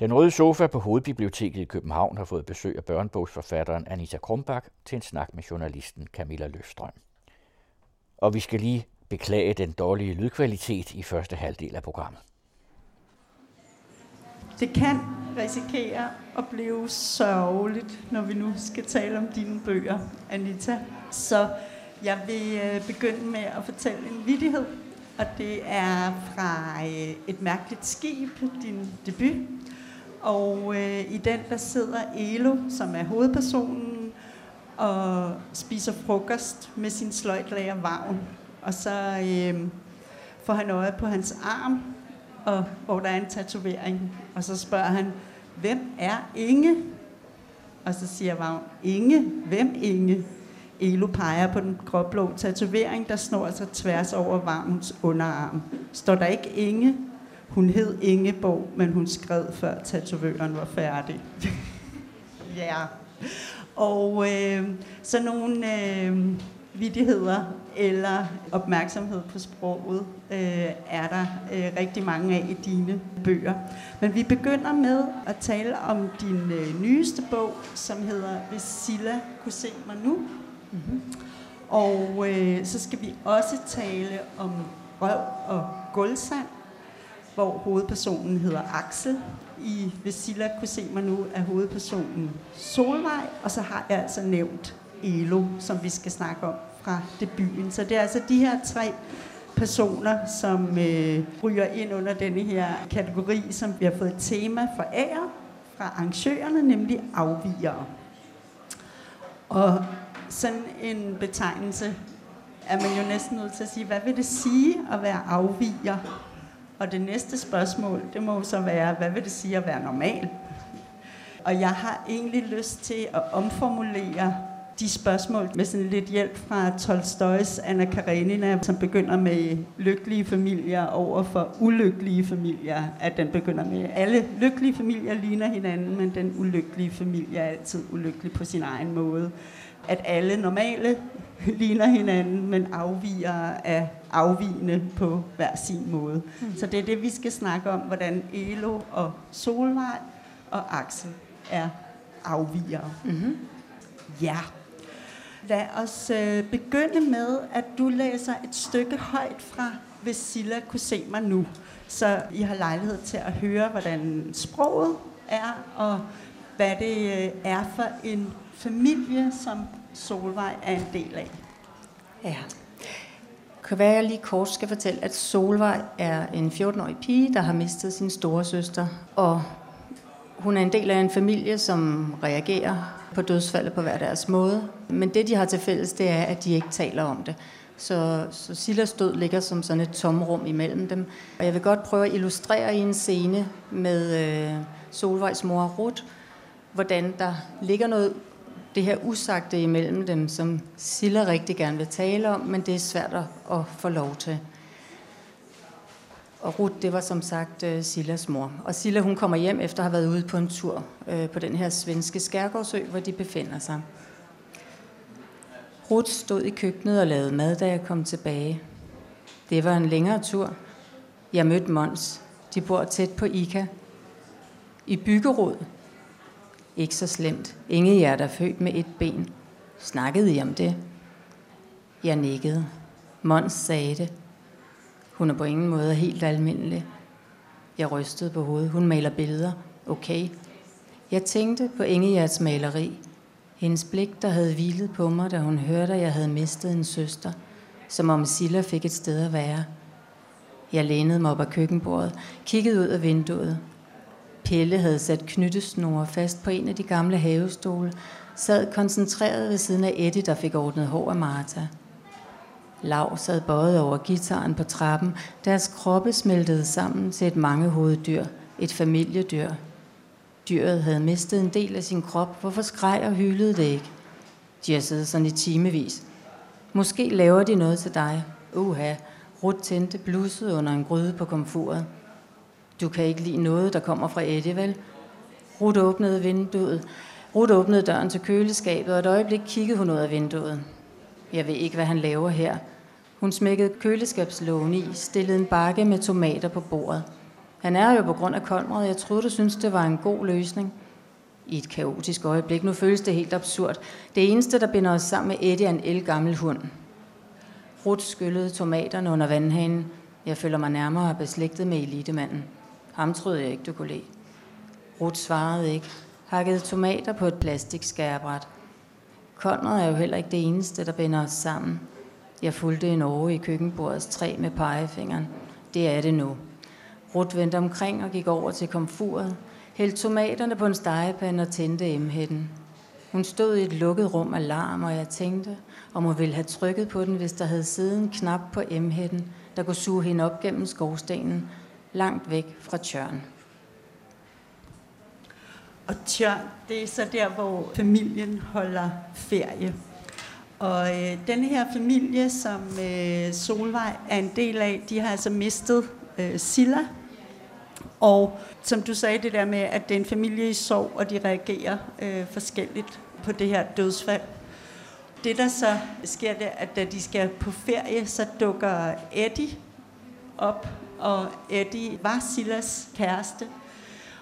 Den røde sofa på Hovedbiblioteket i København har fået besøg af børnebogsforfatteren Anita Krumbach til en snak med journalisten Camilla Løfstrøm. Og vi skal lige beklage den dårlige lydkvalitet i første halvdel af programmet. Det kan risikere at blive sørgeligt, når vi nu skal tale om dine bøger, Anita. Så jeg vil øh, begynde med at fortælle en vidighed, og det er fra øh, Et mærkeligt skib, din debut. Og øh, i den, der sidder Elo, som er hovedpersonen, og spiser frokost med sin sløjtlager Vagn. Og så øh, får han øje på hans arm, og, hvor der er en tatovering. Og så spørger han, hvem er Inge? Og så siger Vagn, Inge? Hvem Inge? Elo peger på den gråblå tatovering, der snor sig tværs over Vagns underarm. Står der ikke Inge? Hun hed Ingeborg, men hun skred før tatovøren var færdig. ja. Og øh, så nogle øh, vidigheder eller opmærksomhed på sproget øh, er der øh, rigtig mange af i dine bøger. Men vi begynder med at tale om din øh, nyeste bog, som hedder Hvis Silla kunne se mig nu. Mm-hmm. Og øh, så skal vi også tale om røv og gulvsand, hvor hovedpersonen hedder Axel. I Vesilla kunne se mig nu, at hovedpersonen Solvej, og så har jeg altså nævnt Elo, som vi skal snakke om fra debuten. Så det er altså de her tre personer, som øh, ryger ind under denne her kategori, som vi har fået tema for ære fra arrangørerne, nemlig afvigere. Og sådan en betegnelse er man jo næsten nødt til at sige, hvad vil det sige at være afviger? Og det næste spørgsmål, det må så være, hvad vil det sige at være normal? Og jeg har egentlig lyst til at omformulere de spørgsmål med sådan lidt hjælp fra Tolstoys Anna Karenina, som begynder med lykkelige familier over for ulykkelige familier. At den begynder med, alle lykkelige familier ligner hinanden, men den ulykkelige familie er altid ulykkelig på sin egen måde. At alle normale ligner hinanden, men afviger af afvigende på hver sin måde. Mm. Så det er det, vi skal snakke om, hvordan Elo og Solvej og Axel er afviger. Mm-hmm. Ja. Lad os øh, begynde med, at du læser et stykke højt fra, hvis Silla kunne se mig nu. Så I har lejlighed til at høre, hvordan sproget er, og hvad det øh, er for en familie, som Solvej er en del af. Ja. Kan være, jeg lige kort skal fortælle, at Solvej er en 14-årig pige, der har mistet sin store søster, og hun er en del af en familie, som reagerer på dødsfaldet på hver deres måde. Men det, de har til fælles, det er, at de ikke taler om det. Så, så Silas død ligger som sådan et tomrum imellem dem. Og jeg vil godt prøve at illustrere i en scene med øh, Solvejs mor Ruth, hvordan der ligger noget det her usagte imellem dem, som Silla rigtig gerne vil tale om, men det er svært at få lov til. Og Ruth, det var som sagt uh, Sillas mor. Og Silla, hun kommer hjem efter at have været ude på en tur uh, på den her svenske skærgårdsø, hvor de befinder sig. Ruth stod i køkkenet og lavede mad, da jeg kom tilbage. Det var en længere tur. Jeg mødte Mons. De bor tæt på Ika. I byggerod. Ikke så slemt. Inge hjerter født med et ben. Snakkede I om det? Jeg nikkede. Mons sagde det. Hun er på ingen måde helt almindelig. Jeg rystede på hovedet. Hun maler billeder. Okay. Jeg tænkte på Ingejerts maleri. Hendes blik, der havde hvilet på mig, da hun hørte, at jeg havde mistet en søster. Som om Silla fik et sted at være. Jeg lænede mig op ad køkkenbordet, kiggede ud af vinduet. Pelle havde sat knyttesnore fast på en af de gamle havestole, sad koncentreret ved siden af Eddie, der fik ordnet hår af Martha. Lav sad bøjet over gitaren på trappen. Deres kroppe smeltede sammen til et mangehovedet dyr. Et familiedyr. Dyret havde mistet en del af sin krop. Hvorfor skreg og hylede det ikke? De har siddet sådan i timevis. Måske laver de noget til dig. Uha, Rut tændte blusset under en gryde på komfuret. Du kan ikke lide noget, der kommer fra Eddie, vel? Rut åbnede vinduet. Rut åbnede døren til køleskabet, og et øjeblik kiggede hun ud af vinduet. Jeg ved ikke, hvad han laver her. Hun smækkede køleskabslågen i, stillede en bakke med tomater på bordet. Han er jo på grund af Konrad. Jeg troede, du synes, det var en god løsning. I et kaotisk øjeblik. Nu føles det helt absurd. Det eneste, der binder os sammen med Eddie, er en elgammel hund. Rut skyllede tomaterne under vandhanen. Jeg føler mig nærmere beslægtet med elitemanden. Ham troede jeg ikke, du kunne lide. Ruth svarede ikke. Hakkede tomater på et plastikskærebræt. Konrad er jo heller ikke det eneste, der binder os sammen. Jeg fulgte en åre i køkkenbordets træ med pegefingeren. Det er det nu. Ruth vendte omkring og gik over til komfuret, hældte tomaterne på en stegepande og tændte emhætten. Hun stod i et lukket rum af larm, og jeg tænkte, om hun ville have trykket på den, hvis der havde siddet en knap på emhætten, der kunne suge hende op gennem skorstenen, langt væk fra tjørn. Og tjørn, det er så der, hvor familien holder ferie. Og øh, denne her familie, som øh, Solvej er en del af, de har altså mistet øh, Silla. Og som du sagde, det der med, at det er en familie i sorg, og de reagerer øh, forskelligt på det her dødsfald. Det, der så sker, det er, at da de skal på ferie, så dukker Eddie op, og Eddie var Silas kæreste.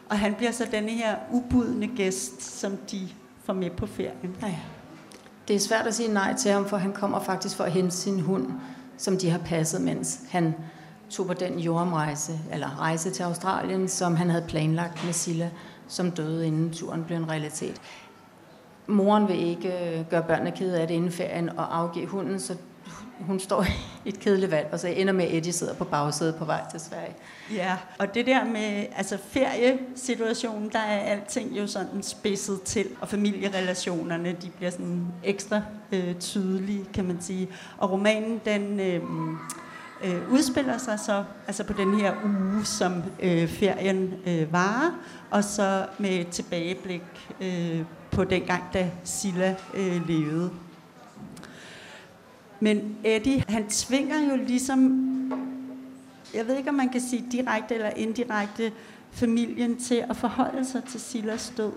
Og han bliver så denne her ubudne gæst, som de får med på ferien. Ja. Det er svært at sige nej til ham, for han kommer faktisk for at hente sin hund, som de har passet, mens han tog på den jordomrejse, eller rejse til Australien, som han havde planlagt med Silla, som døde inden turen blev en realitet. Moren vil ikke øh, gøre børnene kede af det inden ferien og afgive hunden, så hun står i et kedeligt valg, og så ender med, at Eddie sidder på bagsædet på vej til Sverige. Ja, og det der med altså feriesituationen, der er alting jo sådan spidset til, og familierelationerne, de bliver sådan ekstra øh, tydelige, kan man sige. Og romanen, den øh, øh, udspiller sig så altså på den her uge, som øh, ferien øh, varer, og så med et tilbageblik øh, på den gang, da Silla øh, levede. Men Eddie, han tvinger jo ligesom, jeg ved ikke, om man kan sige direkte eller indirekte, familien til at forholde sig til Silas død.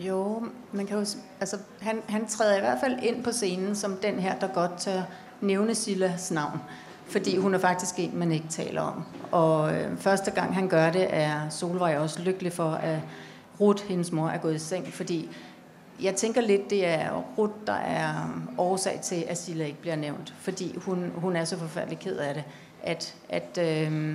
Jo, man kan jo, altså, han, han træder i hvert fald ind på scenen som den her, der godt tør nævne Silas navn. Fordi hun er faktisk en, man ikke taler om. Og øh, første gang han gør det, er Solvej også lykkelig for, at Ruth, hendes mor, er gået i seng. Fordi jeg tænker lidt, det er Ruth, der er årsag til, at Silla ikke bliver nævnt. Fordi hun, hun er så forfærdelig ked af det. At, at, øh,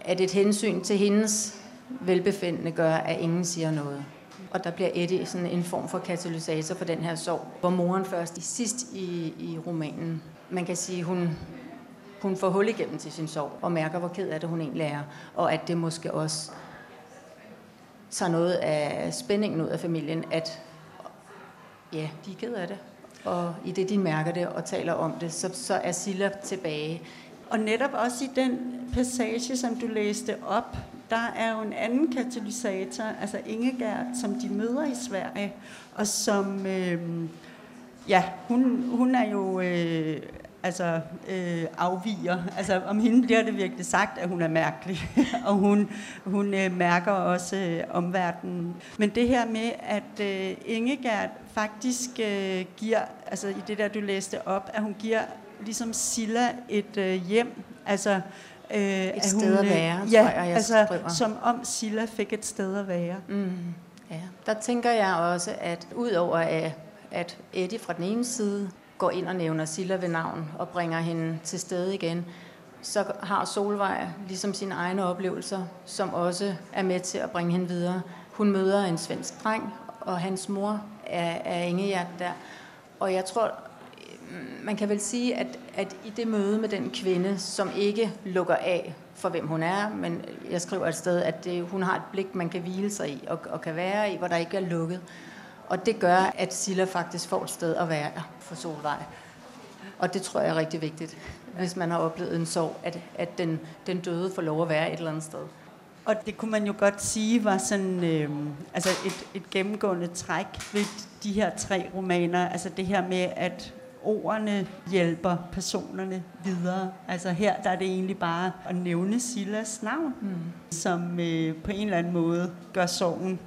at et hensyn til hendes velbefindende gør, at ingen siger noget. Og der bliver Eddie sådan en form for katalysator for den her sorg, hvor moren først i sidst i, i romanen, man kan sige, hun, hun får hul igennem til sin sorg, og mærker, hvor ked af det hun egentlig er, og at det måske også tager noget af spændingen ud af familien, at ja, de er ked af det. Og i det, de mærker det og taler om det, så, så er Silla tilbage. Og netop også i den passage, som du læste op, der er jo en anden katalysator, altså Ingegerd, som de møder i Sverige, og som, øh, ja, hun, hun er jo øh, altså øh, afviger. Altså om hende bliver det virkelig sagt, at hun er mærkelig, og hun, hun øh, mærker også øh, omverdenen. Men det her med, at øh, Ingegerd faktisk øh, giver, altså i det der, du læste op, at hun giver ligesom Silla et øh, hjem, altså Øh, et sted hun, at være, ja, tror jeg, jeg altså, skriver. som om Silla fik et sted at være. Mm, ja. Der tænker jeg også, at udover at, at Eddie fra den ene side går ind og nævner Silla ved navn og bringer hende til stede igen, så har Solvej ligesom sine egne oplevelser, som også er med til at bringe hende videre. Hun møder en svensk dreng, og hans mor er, er Ingehjert der. Og jeg tror, mm, man kan vel sige, at, at i det møde med den kvinde, som ikke lukker af for hvem hun er, men jeg skriver et sted, at det, hun har et blik, man kan hvile sig i og, og kan være i, hvor der ikke er lukket. Og det gør, at Silla faktisk får et sted at være for Solvej. Og det tror jeg er rigtig vigtigt, hvis man har oplevet en sorg, at, at den, den døde får lov at være et eller andet sted. Og det kunne man jo godt sige var sådan øh, altså et, et gennemgående træk ved de her tre romaner. Altså det her med, at ordene hjælper personerne videre. Altså her der er det egentlig bare at nævne Silas navn, mm. som øh, på en eller anden måde gør sorgen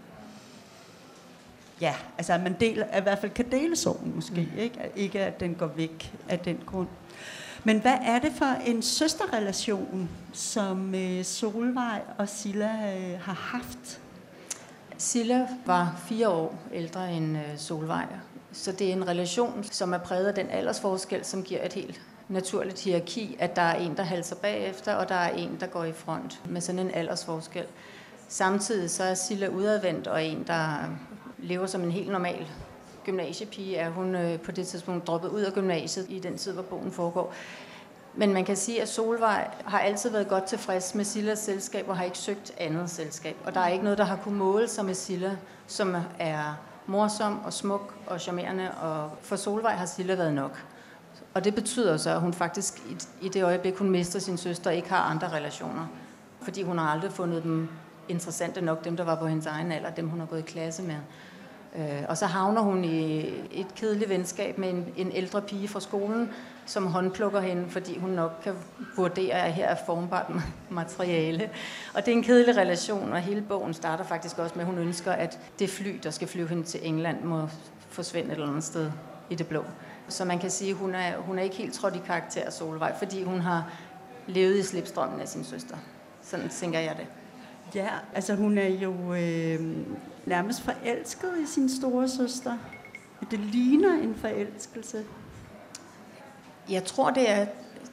ja, altså at man deler, at i hvert fald kan dele sorgen måske, mm. ikke? At, ikke at den går væk af den grund. Men hvad er det for en søsterrelation, som øh, Solvej og Silla øh, har haft? Silla var fire år ældre end øh, Solvej, så det er en relation, som er præget af den aldersforskel, som giver et helt naturligt hierarki, at der er en, der halser bagefter, og der er en, der går i front med sådan en aldersforskel. Samtidig så er Silla udadvendt og en, der lever som en helt normal gymnasiepige, er hun øh, på det tidspunkt droppet ud af gymnasiet i den tid, hvor bogen foregår. Men man kan sige, at Solvej har altid været godt tilfreds med Sillas selskab og har ikke søgt andet selskab. Og der er ikke noget, der har kunne måle sig med Silla, som er morsom og smuk og charmerende. Og for Solvej har Silla været nok. Og det betyder så, at hun faktisk i det øjeblik, hun mister sin søster, ikke har andre relationer. Fordi hun har aldrig fundet dem interessante nok, dem der var på hendes egen alder, dem hun har gået i klasse med. Øh, og så havner hun i et kedeligt venskab med en, en ældre pige fra skolen, som håndplukker hende, fordi hun nok kan vurdere, at her er formbart materiale. Og det er en kedelig relation, og hele bogen starter faktisk også med, at hun ønsker, at det fly, der skal flyve hende til England, må forsvinde et eller andet sted i det blå. Så man kan sige, at hun er, hun er ikke helt trådt i karakter Solvej, fordi hun har levet i slipstrømmen af sin søster. Sådan tænker jeg det. Ja, altså hun er jo øh, nærmest forelsket i sin store søster. Det ligner en forelskelse. Jeg tror, det er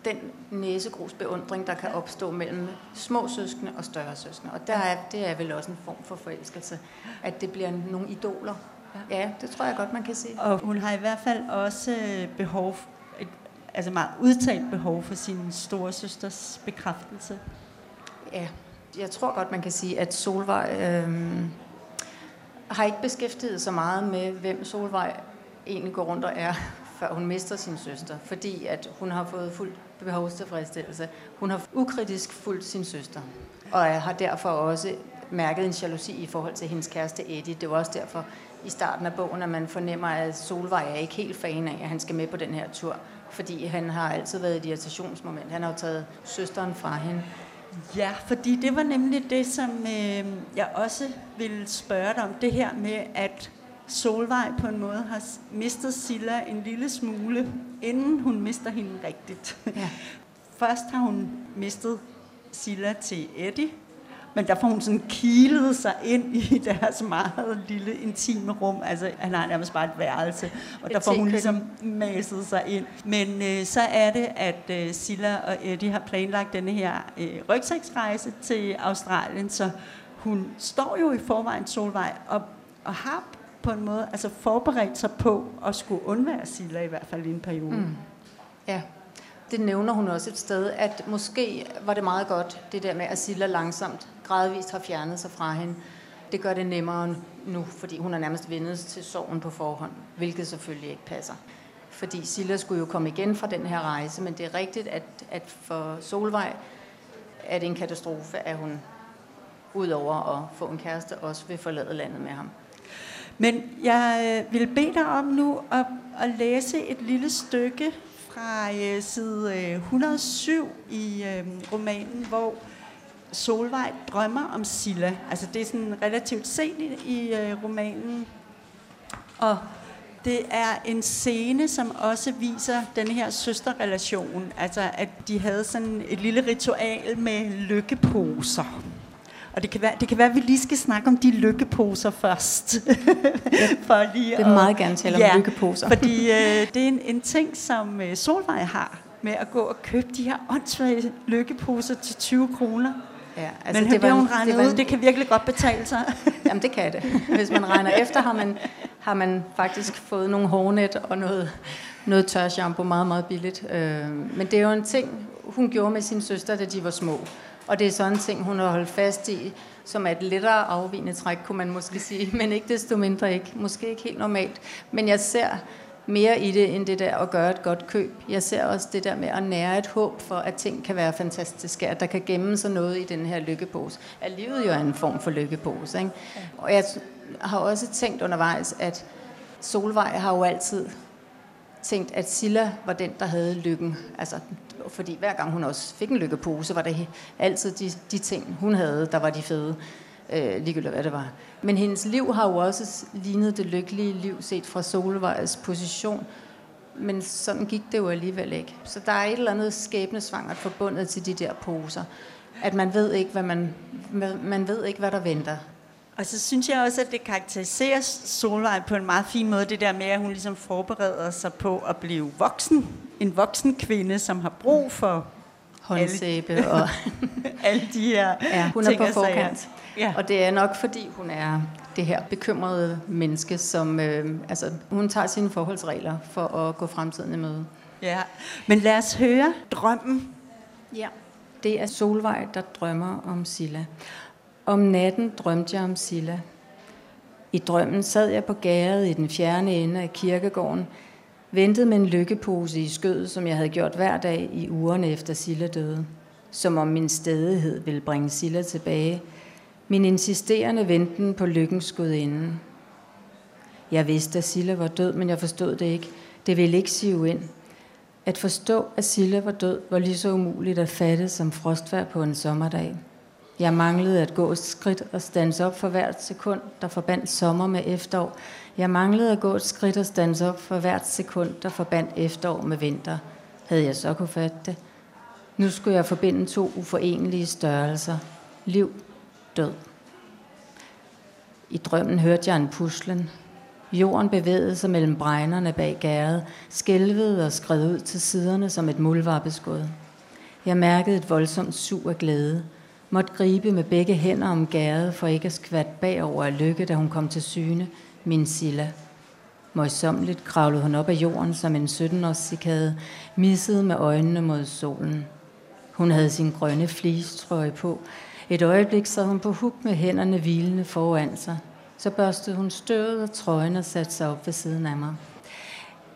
den næsegrus beundring, der kan opstå mellem små søskende og større søskende. Og der er, det er vel også en form for forelskelse, at det bliver nogle idoler. Ja, det tror jeg godt, man kan sige. Og hun har i hvert fald også behov, et, altså meget udtalt behov for sin store søsters bekræftelse. Ja, jeg tror godt, man kan sige, at Solvej øh, har ikke beskæftiget sig meget med, hvem Solvej egentlig går rundt og er, før hun mister sin søster, fordi at hun har fået fuld behovstilfredsstillelse. Hun har ukritisk fulgt sin søster, og har derfor også mærket en jalousi i forhold til hendes kæreste Eddie. Det var også derfor i starten af bogen, at man fornemmer, at Solvej er ikke helt fan af, at han skal med på den her tur, fordi han har altid været et irritationsmoment. Han har jo taget søsteren fra hende. Ja, fordi det var nemlig det, som øh, jeg også ville spørge dig om. Det her med, at Solvej på en måde har mistet Silla en lille smule, inden hun mister hende rigtigt. Ja. Først har hun mistet Silla til Eddie, men der får hun sådan kilet sig ind i deres meget lille intime rum. Altså, han har nærmest bare et værelse, og der får hun ligesom maset sig ind. Men øh, så er det, at øh, Silla og Eddie har planlagt denne her øh, rygsæksrejse til Australien, så hun står jo i forvejen Solvej og, og har på en måde altså forberedt sig på at skulle undvære Silla i hvert fald i en periode. Mm. Ja, det nævner hun også et sted, at måske var det meget godt, det der med, at Silla langsomt, gradvist har fjernet sig fra hende. Det gør det nemmere nu, fordi hun er nærmest vendet til sorgen på forhånd, hvilket selvfølgelig ikke passer. Fordi Silla skulle jo komme igen fra den her rejse, men det er rigtigt, at, at for Solvej er det en katastrofe, at hun udover at få en kæreste, også vil forlade landet med ham. Men jeg øh, vil bede dig om nu at, at læse et lille stykke fra øh, side øh, 107 i øh, romanen, hvor Solvej drømmer om Silla. Altså det er sådan relativt sent i, i øh, romanen. Og det er en scene, som også viser den her søsterrelation. Altså at de havde sådan et lille ritual med lykkeposer. Og det kan, være, det kan være, at vi lige skal snakke om de lykkeposer først. For lige det vil meget gerne tale ja, om lykkeposer. fordi øh, det er en, en ting, som øh, Solvej har med at gå og købe de her åndssvage lykkeposer til 20 kroner. Ja, altså Men det var, hun regnet det, var, ud, det kan virkelig godt betale sig. Jamen det kan det. Hvis man regner efter, har man, har man faktisk fået nogle hårnet og noget, noget tør shampoo meget, meget billigt. Øh, men det er jo en ting, hun gjorde med sin søster, da de var små. Og det er sådan en ting, hun har holdt fast i, som er et lettere afvigende træk, kunne man måske sige, men ikke desto mindre ikke. Måske ikke helt normalt. Men jeg ser mere i det, end det der at gøre et godt køb. Jeg ser også det der med at nære et håb for, at ting kan være fantastiske, at der kan gemme sig noget i den her lykkepose. At livet jo er en form for lykkepose. Ikke? Og jeg har også tænkt undervejs, at Solvej har jo altid tænkt, at Silla var den, der havde lykken. Altså, fordi hver gang hun også fik en lykkepose, var det altid de, de ting, hun havde, der var de fede. Øh, ligegyldigt hvad det var. Men hendes liv har jo også lignet det lykkelige liv, set fra Solvejs position. men sådan gik det jo alligevel ikke. Så der er et eller andet skæbnesvangert forbundet til de der poser. At man ved ikke, hvad man, man ved ikke, hvad der venter. Og så synes jeg også, at det karakteriserer Solvej på en meget fin måde, det der med, at hun ligesom forbereder sig på at blive voksen. En voksen kvinde, som har brug for håndsæbe og alle de her ja, hun er på forkant. Ja. Og det er nok fordi hun er det her bekymrede menneske, som øh, altså, hun tager sine forholdsregler for at gå fremtiden i møde. Ja, men lad os høre drømmen. Ja, det er Solvej, der drømmer om Silla. Om natten drømte jeg om Silla. I drømmen sad jeg på gæret i den fjerne ende af kirkegården, ventede med en lykkepose i skødet, som jeg havde gjort hver dag i ugerne efter Silla døde. Som om min stedighed ville bringe Silla tilbage. Min insisterende venten på lykkens gudinde. Jeg vidste, at Silla var død, men jeg forstod det ikke. Det ville ikke sive ind. At forstå, at Silla var død, var lige så umuligt at fatte som frostvær på en sommerdag. Jeg manglede at gå et skridt og stands op for hvert sekund, der forbandt sommer med efterår. Jeg manglede at gå et skridt og stands op for hvert sekund, der forbandt efterår med vinter. Havde jeg så kunne fatte det? Nu skulle jeg forbinde to uforenelige størrelser. Liv, død. I drømmen hørte jeg en puslen. Jorden bevægede sig mellem bregnerne bag gæret, skælvede og skred ud til siderne som et muldvarpeskud. Jeg mærkede et voldsomt sug af glæde måtte gribe med begge hænder om gæret for ikke at skvat bagover af lykke, da hun kom til syne, min Silla. Møjsomligt kravlede hun op af jorden som en 17-års cikade, missede med øjnene mod solen. Hun havde sin grønne flistrøje på. Et øjeblik sad hun på huk med hænderne hvilende foran sig. Så børstede hun støvet og trøjen og satte sig op ved siden af mig.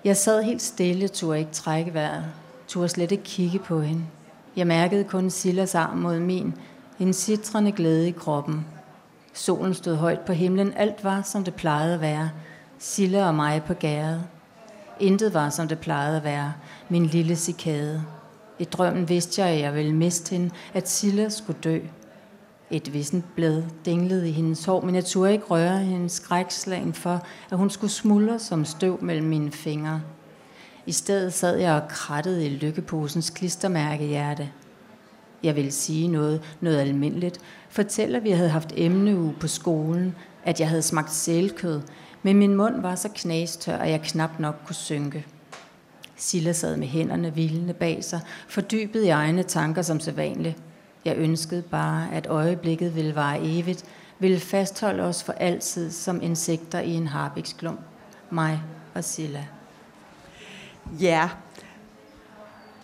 Jeg sad helt stille, turde ikke trække vejret. Turde slet ikke kigge på hende. Jeg mærkede kun Sillas arm mod min, en citrende glæde i kroppen. Solen stod højt på himlen. Alt var, som det plejede at være. Silla og mig på gæret. Intet var, som det plejede at være. Min lille cikade. I drømmen vidste jeg, at jeg ville miste hende, at Silla skulle dø. Et vissent blad dinglede i hendes hår, men jeg turde ikke røre hendes skrækslagen for, at hun skulle smuldre som støv mellem mine fingre. I stedet sad jeg og krattede i lykkeposens klistermærkehjerte. Jeg ville sige noget, noget almindeligt. Fortæl, at vi havde haft emneuge på skolen, at jeg havde smagt sælkød, men min mund var så knastør, at jeg knap nok kunne synke. Silla sad med hænderne hvilende bag sig, fordybet i egne tanker som sædvanligt. Jeg ønskede bare, at øjeblikket ville vare evigt, ville fastholde os for altid som insekter i en harpiksklump. Mig og Silla. Ja,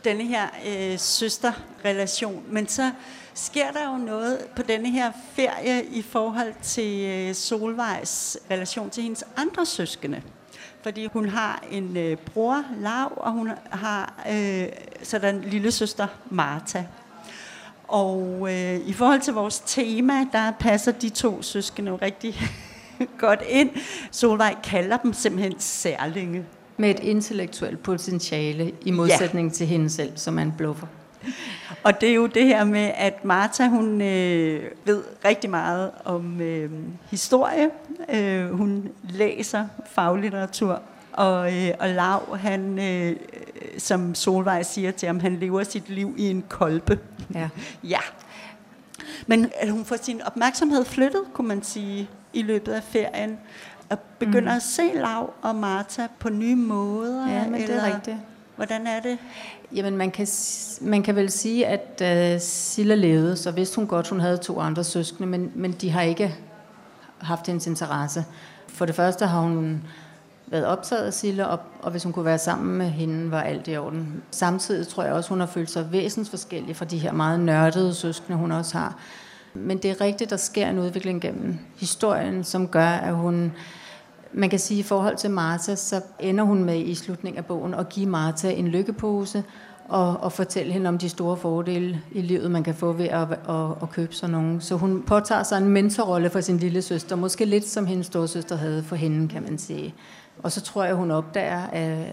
denne her øh, søsterrelation. Men så sker der jo noget på denne her ferie i forhold til øh, Solvejs relation til hendes andre søskende. Fordi hun har en øh, bror, Lav, og hun har øh, sådan en lille søster, Martha. Og øh, i forhold til vores tema, der passer de to søskende jo rigtig godt ind. Solvej kalder dem simpelthen særlinge. Med et intellektuelt potentiale i modsætning ja. til hende selv, som er en bluffer. Og det er jo det her med, at Martha, hun øh, ved rigtig meget om øh, historie. Øh, hun læser faglitteratur. Og, øh, og Lav, han, øh, som Solvej siger til ham, han lever sit liv i en kolbe. Ja. ja. Men at hun får sin opmærksomhed flyttet, kunne man sige, i løbet af ferien og begynder mm. at se Lav og Martha på nye måder? Ja, men eller, det er rigtigt. Hvordan er det? Jamen, man kan, man kan vel sige, at uh, Silla levede, så vidste hun godt, hun havde to andre søskende, men, men de har ikke haft hendes interesse. For det første har hun været optaget af Silla, og, og hvis hun kunne være sammen med hende, var alt i orden. Samtidig tror jeg også, hun har følt sig væsensforskellig fra de her meget nørdede søskende, hun også har. Men det er rigtigt, der sker en udvikling gennem historien, som gør, at hun... Man kan sige, at i forhold til Martha, så ender hun med i slutningen af bogen at give Martha en lykkepose, og, og fortælle hende om de store fordele i livet, man kan få ved at, at, at købe sådan nogen. Så hun påtager sig en mentorrolle for sin lille søster, måske lidt som hendes storsøster havde for hende, kan man sige. Og så tror jeg, hun opdager,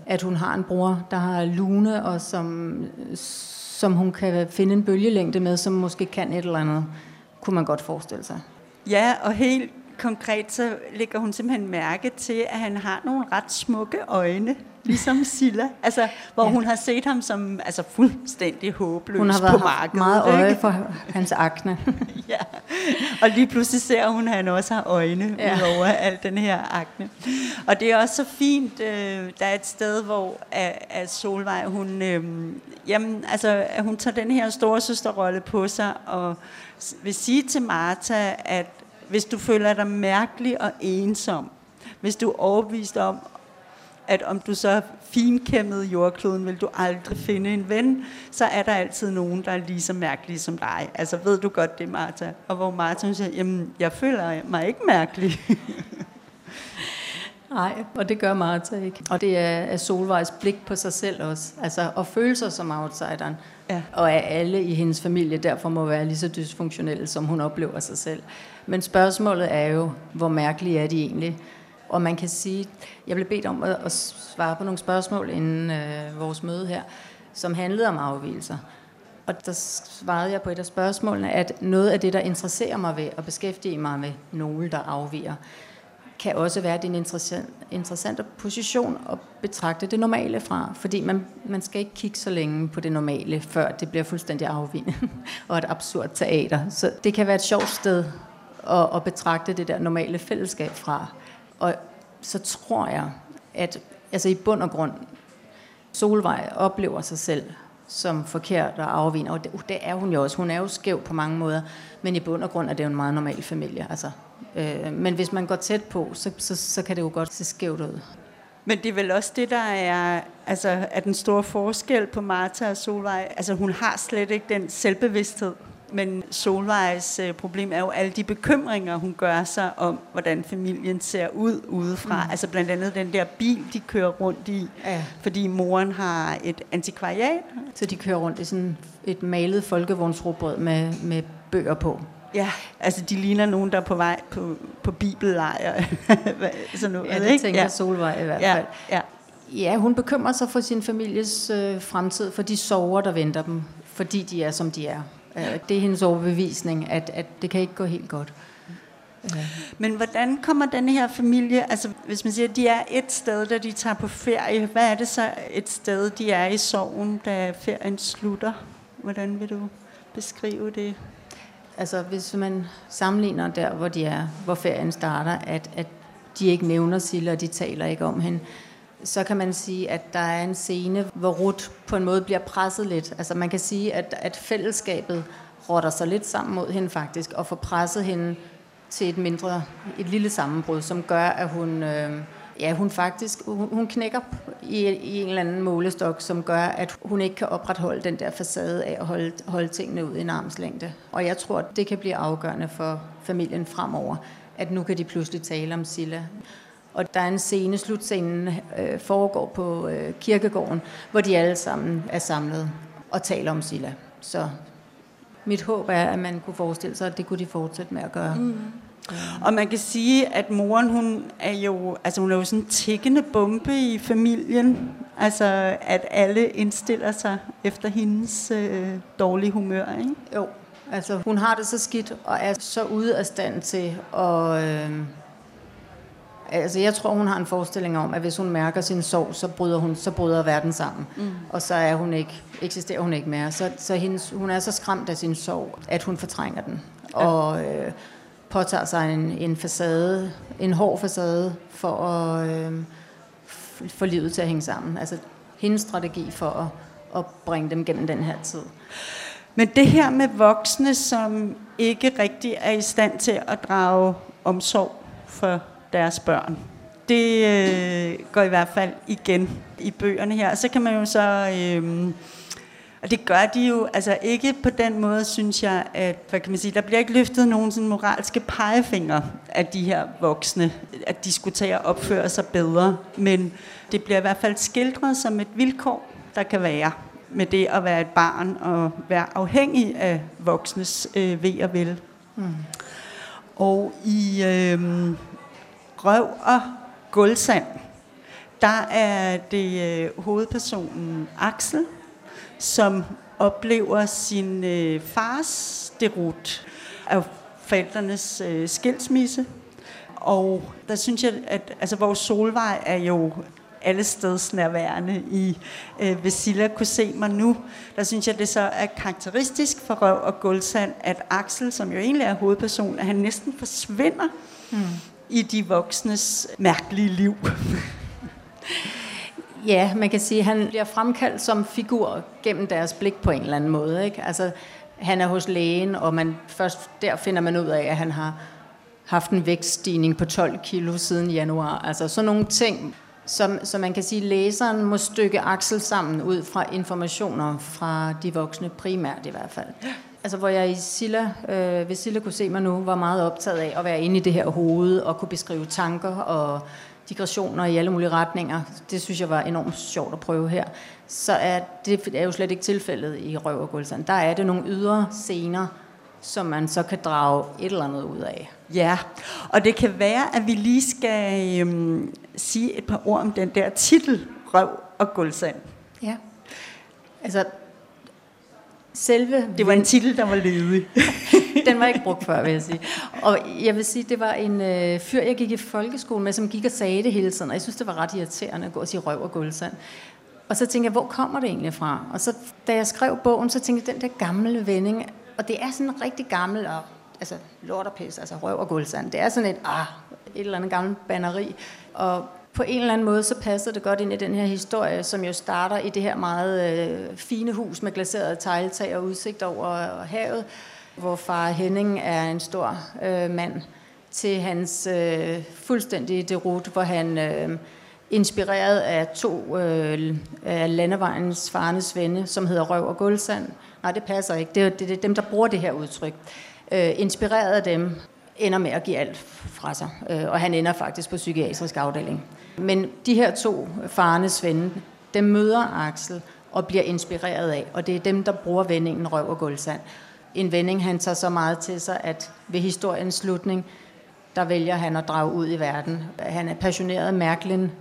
at hun har en bror, der har lune, og som, som hun kan finde en bølgelængde med, som måske kan et eller andet kunne man godt forestille sig. Ja, og helt konkret så lægger hun simpelthen mærke til, at han har nogle ret smukke øjne. ligesom Silla. Altså, hvor ja. hun har set ham som altså, fuldstændig håbløs hun har været på markedet. meget øje for hans akne. ja. Og lige pludselig ser hun, at han også har øjne ja. ud over al den her akne. Og det er også så fint. Øh, der er et sted, hvor at, at Solvej, hun, øh, jamen, altså, at hun tager den her store søsterrolle på sig, og vil sige til Martha, at hvis du føler dig mærkelig og ensom, hvis du er overbevist om, at om du så finkæmmet jordkloden, vil du aldrig finde en ven, så er der altid nogen, der er lige så mærkelige som dig. Altså ved du godt det, Martha? Og hvor Martha siger, jamen jeg føler mig ikke mærkelig. Nej, og det gør Martha ikke. Og det er Solvejs blik på sig selv også. Altså at føle sig som outsideren. Ja. Og at alle i hendes familie derfor må være lige så dysfunktionelle, som hun oplever sig selv. Men spørgsmålet er jo, hvor mærkelige er de egentlig? Og man kan sige, jeg blev bedt om at, at svare på nogle spørgsmål inden øh, vores møde her, som handlede om afvielser. Og der svarede jeg på et af spørgsmålene, at noget af det, der interesserer mig ved at beskæftige mig med nogle, der afviger, kan også være din interessant, interessante position at betragte det normale fra. Fordi man, man skal ikke kigge så længe på det normale, før det bliver fuldstændig afvigende og et absurd teater. Så det kan være et sjovt sted og, og betragte det der normale fællesskab fra. Og så tror jeg, at altså i bund og grund, Solvej oplever sig selv som forkert og afvigende. Og det, det er hun jo også. Hun er jo skæv på mange måder, men i bund og grund er det jo en meget normal familie. Altså, øh, men hvis man går tæt på, så, så, så kan det jo godt se skævt ud. Men det er vel også det, der er, altså, er den store forskel på Martha og Solvej. Altså hun har slet ikke den selvbevidsthed, men Solvejs øh, problem er jo alle de bekymringer, hun gør sig om, hvordan familien ser ud udefra. Mm. Altså blandt andet den der bil, de kører rundt i, ja. fordi moren har et antikvariat. Så de kører rundt i sådan et malet folkevognsrobrød med, med bøger på. Ja, altså de ligner nogen, der er på vej på, på bibellejr. sådan noget, ja, det ikke? tænker ja. Solvej i hvert fald. Ja, ja. ja, hun bekymrer sig for sin families øh, fremtid, for de sover, der venter dem, fordi de er, som de er. Øh, det er hendes overbevisning, at, at det kan ikke gå helt godt. Men hvordan kommer den her familie, altså hvis man siger, at de er et sted, da de tager på ferie, hvad er det så et sted, de er i sorgen, da ferien slutter? Hvordan vil du beskrive det? Altså hvis man sammenligner der, hvor de er, hvor ferien starter, at, at de ikke nævner Silla, og de taler ikke om hende, så kan man sige, at der er en scene, hvor Ruth på en måde bliver presset lidt. Altså man kan sige, at, at fællesskabet rotter sig lidt sammen mod hende faktisk, og får presset hende til et mindre, et lille sammenbrud, som gør, at hun, øh, ja, hun faktisk, hun, hun knækker i, i en eller anden målestok, som gør, at hun ikke kan opretholde den der facade af at holde, holde tingene ud i en armslængde. Og jeg tror, det kan blive afgørende for familien fremover, at nu kan de pludselig tale om Silla. Og der er en scene, slutscenen øh, foregår på øh, kirkegården, hvor de alle sammen er samlet og taler om Silla. Så mit håb er, at man kunne forestille sig, at det kunne de fortsætte med at gøre. Mm. Og man kan sige, at moren, hun er jo, altså hun er jo sådan en tikkende bombe i familien. Altså, at alle indstiller sig efter hendes øh, dårlige humør, ikke? Jo, altså hun har det så skidt, og er så ude af stand til at... Øh, Altså, jeg tror, hun har en forestilling om, at hvis hun mærker sin sorg, så bryder, hun, så bryder verden sammen. Mm. Og så er hun ikke, eksisterer hun ikke mere. Så, så hendes, hun er så skræmt af sin sorg, at hun fortrænger den. Ja. Og øh, påtager sig en, en facade, en hård facade, for at øh, få livet til at hænge sammen. Altså hendes strategi for at, at bringe dem gennem den her tid. Men det her med voksne, som ikke rigtig er i stand til at drage omsorg for deres børn. Det øh, går i hvert fald igen i bøgerne her. Og så kan man jo så... Øh, og det gør de jo altså ikke på den måde, synes jeg, at hvad kan man sige, der bliver ikke løftet nogen sådan moralske pegefinger af de her voksne, at de skulle tage og opføre sig bedre. Men det bliver i hvert fald skildret som et vilkår, der kan være med det at være et barn og være afhængig af voksnes øh, ved og vel. Mm. Og i øh, røv og gulvsand, der er det øh, hovedpersonen Axel, som oplever sin øh, fars derut af forældrenes øh, skilsmisse. Og der synes jeg, at altså, vores solvej er jo alle steds nærværende i øh, Vesilla kunne se mig nu. Der synes jeg, det så er karakteristisk for Røv og Guldsand, at Axel, som jo egentlig er hovedperson, at han næsten forsvinder mm i de voksnes mærkelige liv. Ja, man kan sige, at han bliver fremkaldt som figur gennem deres blik på en eller anden måde. Ikke? Altså, han er hos lægen, og man først der finder man ud af, at han har haft en vækststigning på 12 kilo siden januar. Altså sådan nogle ting, som, som man kan sige, læseren må stykke Axel sammen ud fra informationer fra de voksne, primært i hvert fald. Altså hvor jeg i Silla, øh, hvis Silla kunne se mig nu, var meget optaget af at være inde i det her hoved og kunne beskrive tanker og digressioner i alle mulige retninger. Det synes jeg var enormt sjovt at prøve her. Så er det er jo slet ikke tilfældet i Røv og Guldsand. Der er det nogle ydre scener, som man så kan drage et eller andet ud af. Ja, og det kan være, at vi lige skal øhm, sige et par ord om den der titel, Røv og Guldsand. Ja. Altså, selve... Det var en titel, der var ledig. den var ikke brugt før, vil jeg sige. Og jeg vil sige, det var en øh, fyr, jeg gik i folkeskole med, som gik og sagde det hele tiden, og jeg synes, det var ret irriterende at gå og sige røv og guldsand. Og så tænkte jeg, hvor kommer det egentlig fra? Og så, da jeg skrev bogen, så tænkte jeg, den der gamle vending, og det er sådan en rigtig gammel, og, altså lort og pis, altså røv og guldsand. Det er sådan et, ah, et eller andet gammelt banneri. Og på en eller anden måde, så passer det godt ind i den her historie, som jo starter i det her meget øh, fine hus med glaseret tegltag og udsigt over havet, hvor far Henning er en stor øh, mand, til hans øh, fuldstændige derut, hvor han øh, inspireret af to øh, af landevejens farnes venne, som hedder Røv og Guldsand. Nej, det passer ikke. Det er, det er dem, der bruger det her udtryk. Øh, inspireret af dem, ender med at give alt fra sig. Øh, og han ender faktisk på psykiatrisk afdeling. Men de her to farnes svende, dem møder Axel og bliver inspireret af, og det er dem, der bruger vendingen røv og guldsand. En vending, han tager så meget til sig, at ved historiens slutning, der vælger han at drage ud i verden. Han er passioneret Mærklin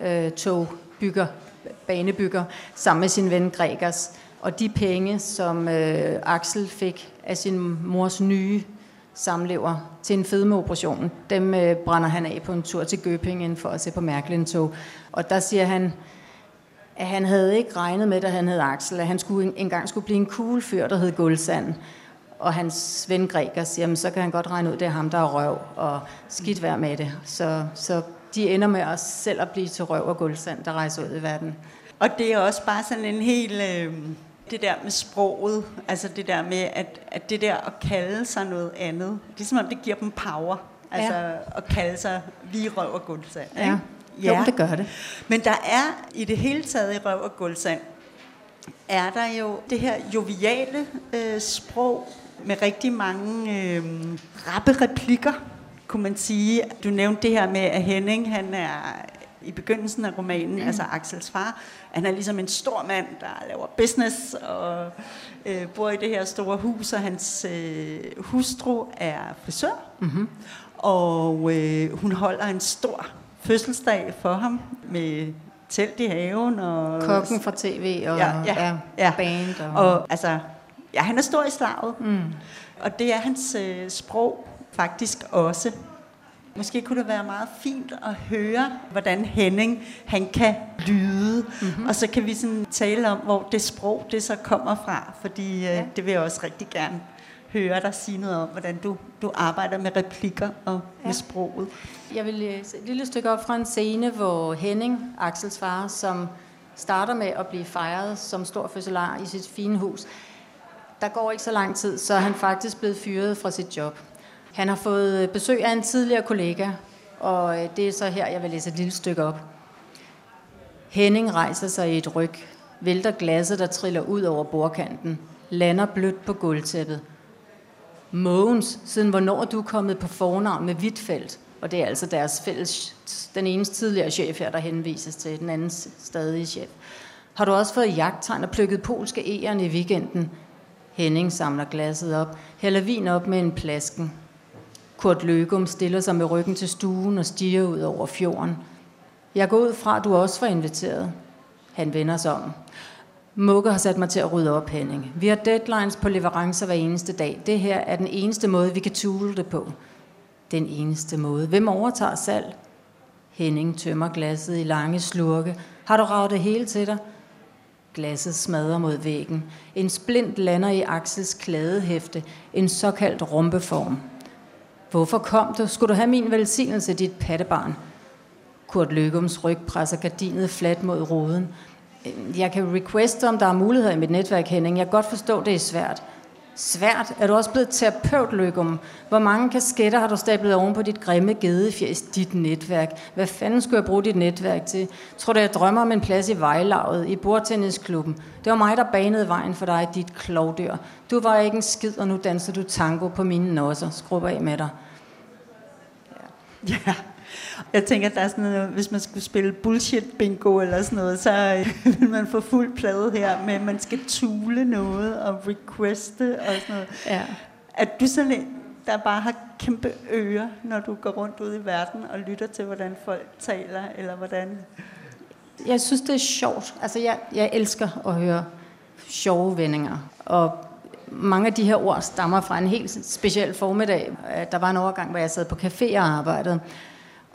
øh, togbygger, banebygger, sammen med sin ven Gregers. Og de penge, som øh, Axel fik af sin mors nye samlever til en fedmeoperation, dem øh, brænder han af på en tur til Göppingen for at se på Mærklin-tog. Og der siger han, at han havde ikke regnet med, da han hed Axel, at han skulle engang skulle blive en cool fyr, der hed Guldsand. Og hans ven Græker siger, så kan han godt regne ud, det er ham, der er røv, og skidt vær med det. Så, så de ender med os selv at blive til røv og guldsand, der rejser ud i verden. Og det er også bare sådan en helt... Øh, det der med sproget, altså det der med, at, at det der at kalde sig noget andet, det er som om det giver dem power. Altså ja. at kalde sig vi røv og guldsand. Ja. ja, jo, det gør det. Men der er i det hele taget i røv og guldsand, er der jo det her joviale øh, sprog med rigtig mange øh, rappe replikker, kunne man sige. Du nævnte det her med, at Henning, han er i begyndelsen af romanen, mm. altså Axels far, han er ligesom en stor mand, der laver business og øh, bor i det her store hus, og hans øh, hustru er frisør. Mm-hmm. Og øh, hun holder en stor fødselsdag for ham med telt i haven. Og, Kokken fra tv og ja, ja, ja. band. Og... og altså, ja, han er stor i slaget. Mm. Og det er hans øh, sprog faktisk også. Måske kunne det være meget fint at høre, hvordan Henning han kan lyde, mm-hmm. og så kan vi sådan tale om, hvor det sprog det så kommer fra, fordi øh, ja. det vil jeg også rigtig gerne høre dig sige noget om, hvordan du, du arbejder med replikker og ja. med sproget. Jeg vil læse et lille stykke op fra en scene, hvor Henning, Axels far, som starter med at blive fejret som stor fødselar i sit fine hus, der går ikke så lang tid, så er han faktisk blevet fyret fra sit job. Han har fået øh, besøg af en tidligere kollega, og øh, det er så her, jeg vil læse et lille stykke op. Henning rejser sig i et ryg, vælter glasset, der triller ud over bordkanten, lander blødt på gulvtæppet. Mogens, siden hvornår er du kommet på fornavn med Hvidtfeldt? Og det er altså deres fælles, den ene tidligere chef her, der henvises til, den anden stadige chef. Har du også fået jagttegn og plukket polske æren i weekenden? Henning samler glasset op, hælder vin op med en plasken. Kurt Løgum stiller sig med ryggen til stuen og stiger ud over fjorden. Jeg går ud fra, at du også var inviteret. Han vender sig om. Mugge har sat mig til at rydde op, Henning. Vi har deadlines på leverancer hver eneste dag. Det her er den eneste måde, vi kan tule det på. Den eneste måde. Hvem overtager salg? Henning tømmer glasset i lange slurke. Har du ravet det hele til dig? Glasset smadrer mod væggen. En splint lander i Axels kladehæfte, en såkaldt rumpeform. Hvorfor kom du? Skulle du have min velsignelse, dit pattebarn? Kurt Løgums ryg presser gardinet fladt mod ruden. Jeg kan requeste, om der er muligheder i mit netværk, Henning. Jeg kan godt forstå, det er svært. Svært? Er du også blevet terapeut, Løgum? Hvor mange kasketter har du stablet oven på dit grimme gedefjæs, dit netværk? Hvad fanden skulle jeg bruge dit netværk til? Tror du, jeg drømmer om en plads i vejlaget, i bordtennisklubben? Det var mig, der banede vejen for dig, dit klovdyr. Du var ikke en skid, og nu danser du tango på mine nosser. Skrub af med dig. Ja. ja. Jeg tænker, at der er sådan noget, hvis man skulle spille bullshit bingo eller sådan noget, så øh, vil man få fuld plade her med, at man skal tule noget og requeste og sådan noget. Ja. At du sådan en, der bare har kæmpe ører, når du går rundt ud i verden og lytter til, hvordan folk taler, eller hvordan... Jeg synes, det er sjovt. Altså, jeg, jeg elsker at høre sjove vendinger. Og mange af de her ord stammer fra en helt speciel formiddag. Der var en overgang, hvor jeg sad på café og arbejdede.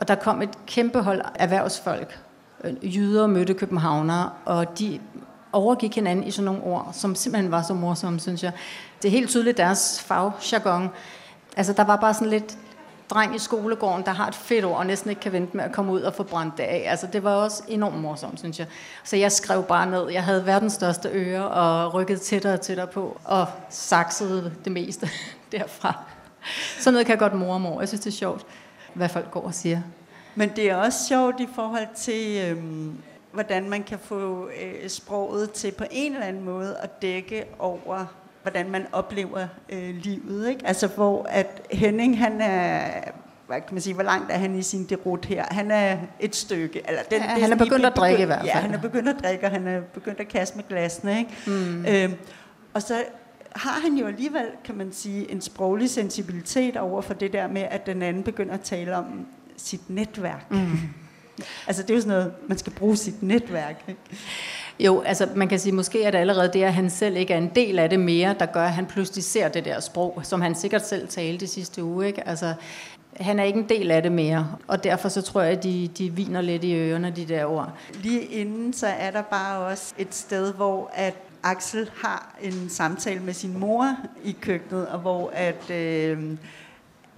Og der kom et kæmpe hold erhvervsfolk. Øh, jyder mødte københavnere, og de overgik hinanden i sådan nogle ord, som simpelthen var så morsomme, synes jeg. Det er helt tydeligt deres fagjargon. Altså, der var bare sådan lidt dreng i skolegården, der har et fedt ord, og næsten ikke kan vente med at komme ud og få brændt det af. Altså, det var også enormt morsomt, synes jeg. Så jeg skrev bare ned. Jeg havde verdens største øre, og rykkede tættere og tættere på, og saksede det meste derfra. Sådan noget kan jeg godt mor mor. Jeg synes, det er sjovt hvad folk går og siger. Men det er også sjovt i forhold til, øhm, hvordan man kan få øh, sproget til på en eller anden måde at dække over, hvordan man oplever øh, livet. Ikke? Altså hvor at Henning, han er hvad kan man sige, hvor langt er han i sin derut her? Han er et stykke. Eller den, ja, det han er begyndt at drikke i hvert fald. Ja, han er begyndt at drikke, og han er begyndt at kaste med glasene. Ikke? Mm. Øhm, og så har han jo alligevel, kan man sige, en sproglig sensibilitet over for det der med, at den anden begynder at tale om sit netværk. Mm. altså det er jo sådan noget, man skal bruge sit netværk. Ikke? Jo, altså man kan sige, måske er det allerede det, at han selv ikke er en del af det mere, der gør, at han pludselig ser det der sprog, som han sikkert selv talte sidste uge. Ikke? Altså, han er ikke en del af det mere, og derfor så tror jeg, at de, de viner lidt i ørerne, de der ord. Lige inden, så er der bare også et sted, hvor at Axel har en samtale med sin mor i køkkenet, og hvor at, øh,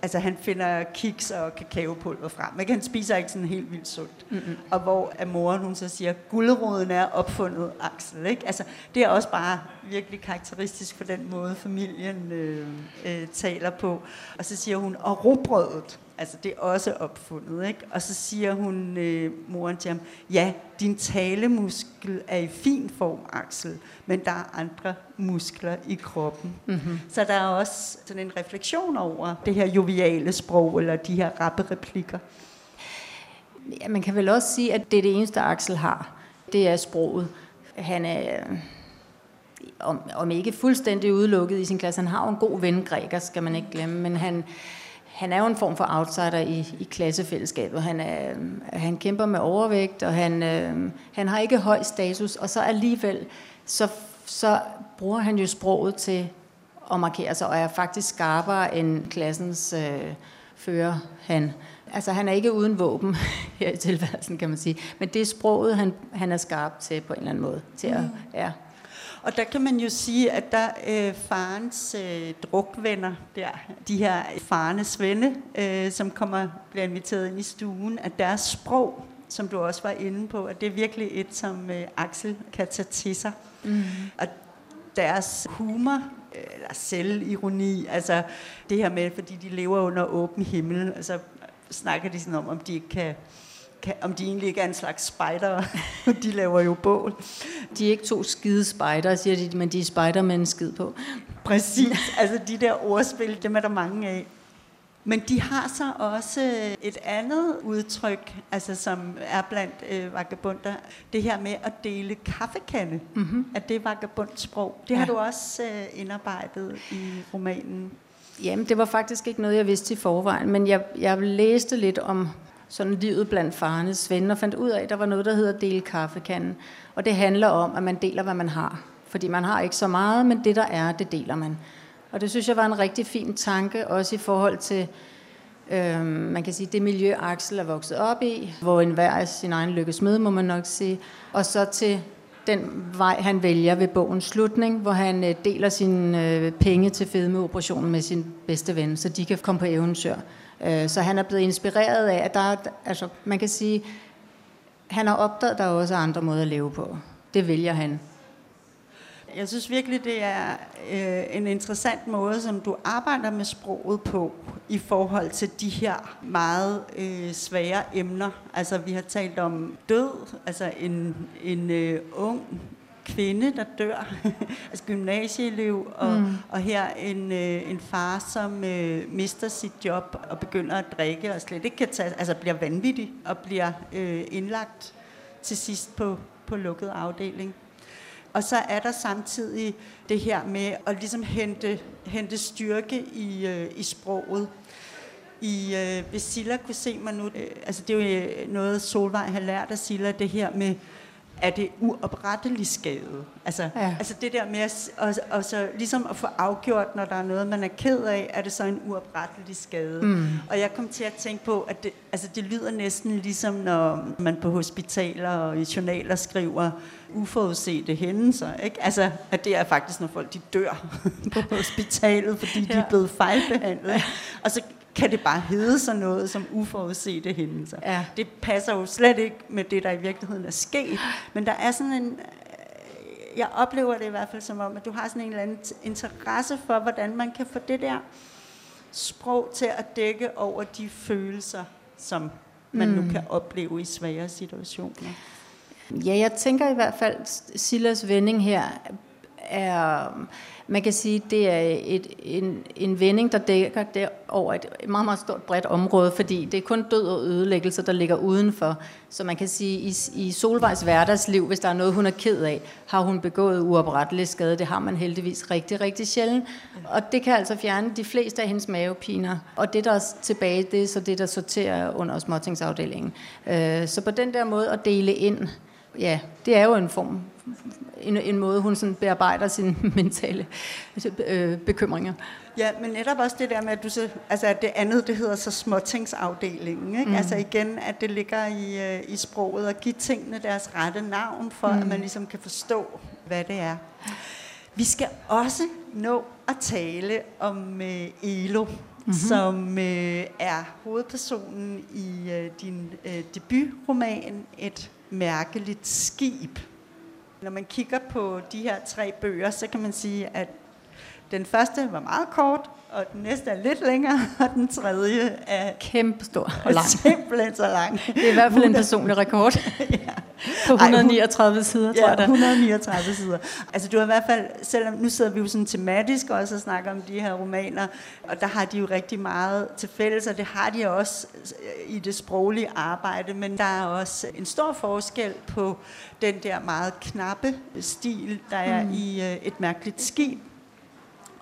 altså han finder kiks og kakaopulver frem. Men han spiser ikke sådan helt vildt sundt. Mm-hmm. Og hvor at moren hun så siger, guldroden er opfundet Axel. Ikke? Altså, det er også bare virkelig karakteristisk for den måde, familien øh, øh, taler på. Og så siger hun, og robrødet. Altså, det er også opfundet, ikke? Og så siger hun, øh, moren til ham, ja, din talemuskel er i fin form, Axel, men der er andre muskler i kroppen. Mm-hmm. Så der er også sådan en refleksion over det her joviale sprog, eller de her rappe replikker. Ja, man kan vel også sige, at det er det eneste, Axel har. Det er sproget. Han er, om, om ikke fuldstændig udelukket i sin klasse, han har jo en god ven, Græker, skal man ikke glemme, men han, han er jo en form for outsider i, i klassefællesskabet. Han, er, han kæmper med overvægt, og han, øh, han har ikke høj status, og så alligevel, så, så bruger han jo sproget til at markere sig, og er faktisk skarpere end klassens øh, fører han. Altså han er ikke uden våben her i tilværelsen, kan man sige. Men det er sproget, han, han er skarp til på en eller anden måde. Til at, mm. ja. Og der kan man jo sige, at der øh, farens øh, drukvenner, der, de her farens venne, øh, som kommer bliver inviteret ind i stuen, at deres sprog, som du også var inde på, at det er virkelig et, som øh, Axel kan tage til sig. Mm. Og deres humor, eller selvironi, altså det her med, fordi de lever under åben himmel, altså snakker de sådan om, om de ikke kan kan, om de egentlig ikke er en slags spejder. de laver jo bål. De er ikke to skide spejder, siger de, men de er spejder med en skid på. Præcis. Altså de der ordspil, dem er der mange af. Men de har så også et andet udtryk, altså som er blandt øh, vagabunder. Det her med at dele kaffekande, mm-hmm. at det er vagabundsprog. Det ja. har du også øh, indarbejdet i romanen. Jamen, det var faktisk ikke noget, jeg vidste i forvejen, men jeg, jeg læste lidt om sådan livet blandt farnes venner, og fandt ud af, at der var noget, der hedder dele kaffekanden. Og det handler om, at man deler, hvad man har. Fordi man har ikke så meget, men det, der er, det deler man. Og det synes jeg var en rigtig fin tanke, også i forhold til Øh, man kan sige, det miljø Axel er vokset op i, hvor enhver er sin egen lykkes med, må man nok sige. Og så til den vej, han vælger ved bogens slutning, hvor han øh, deler sine øh, penge til fedmeoperationen med sin bedste ven, så de kan komme på eventyr. Øh, så han er blevet inspireret af, at der er, altså man kan sige, han har opdaget, at der er også andre måder at leve på. Det vælger han. Jeg synes virkelig, det er øh, en interessant måde, som du arbejder med sproget på i forhold til de her meget øh, svære emner. Altså, vi har talt om død, altså en, en øh, ung kvinde, der dør, altså gymnasieelev, og, mm. og her en, øh, en far, som øh, mister sit job og begynder at drikke og slet ikke kan tage, altså bliver vanvittig og bliver øh, indlagt til sidst på, på lukket afdeling. Og så er der samtidig det her med at ligesom hente, hente styrke i, øh, i sproget. I, øh, hvis Silla kunne se mig nu, øh, altså det er jo øh, noget Solvej har lært af Silla, det her med, er det uoprettelig skade. Altså, ja. altså det der med at, og, og så ligesom at få afgjort, når der er noget, man er ked af, er det så en uoprettelig skade. Mm. Og jeg kom til at tænke på, at det, altså det lyder næsten ligesom, når man på hospitaler og i journaler skriver uforudsete hændelser. Ikke? Altså, at det er faktisk, når folk de dør på hospitalet, fordi ja. de er blevet fejlbehandlet. Og så kan det bare hedde sådan noget som uforudsete hændelser. Ja. Det passer jo slet ikke med det, der i virkeligheden er sket. Men der er sådan en... Jeg oplever det i hvert fald som om, at du har sådan en eller anden interesse for, hvordan man kan få det der sprog til at dække over de følelser, som man mm. nu kan opleve i svære situationer. Ja, jeg tænker i hvert fald, Silas vending her er, man kan sige, det er et, en, en vending, der dækker det over et meget, meget stort bredt område, fordi det er kun død og ødelæggelse, der ligger udenfor. Så man kan sige, i, i Solvejs hverdagsliv, hvis der er noget, hun er ked af, har hun begået uoprettelig skade. Det har man heldigvis rigtig, rigtig sjældent. Og det kan altså fjerne de fleste af hendes mavepiner. Og det, der er tilbage, det er så det, der sorterer under småtingsafdelingen. Øh, så på den der måde at dele ind, ja, det er jo en form en, en måde, hun sådan bearbejder sine mentale øh, bekymringer. Ja, men netop også det der med, at, du så, altså, at det andet, det hedder så småtingsafdelingen. Ikke? Mm. Altså igen, at det ligger i, øh, i sproget og give tingene deres rette navn, for mm. at man ligesom kan forstå, hvad det er. Vi skal også nå at tale om øh, Elo, mm-hmm. som øh, er hovedpersonen i øh, din øh, debutroman Et mærkeligt skib. Når man kigger på de her tre bøger, så kan man sige, at den første var meget kort, og den næste er lidt længere, og den tredje er kæmpestor og lang. Simpelthen så lang. Det er i hvert fald en personlig rekord. ja. På 139 Ej, sider, tror jeg. Ja, 139 sider. Altså du har i hvert fald, selvom nu sidder vi jo sådan tematisk også og snakker om de her romaner, og der har de jo rigtig meget til fælles, og det har de også i det sproglige arbejde, men der er også en stor forskel på den der meget knappe stil, der er mm. i øh, et mærkeligt skib,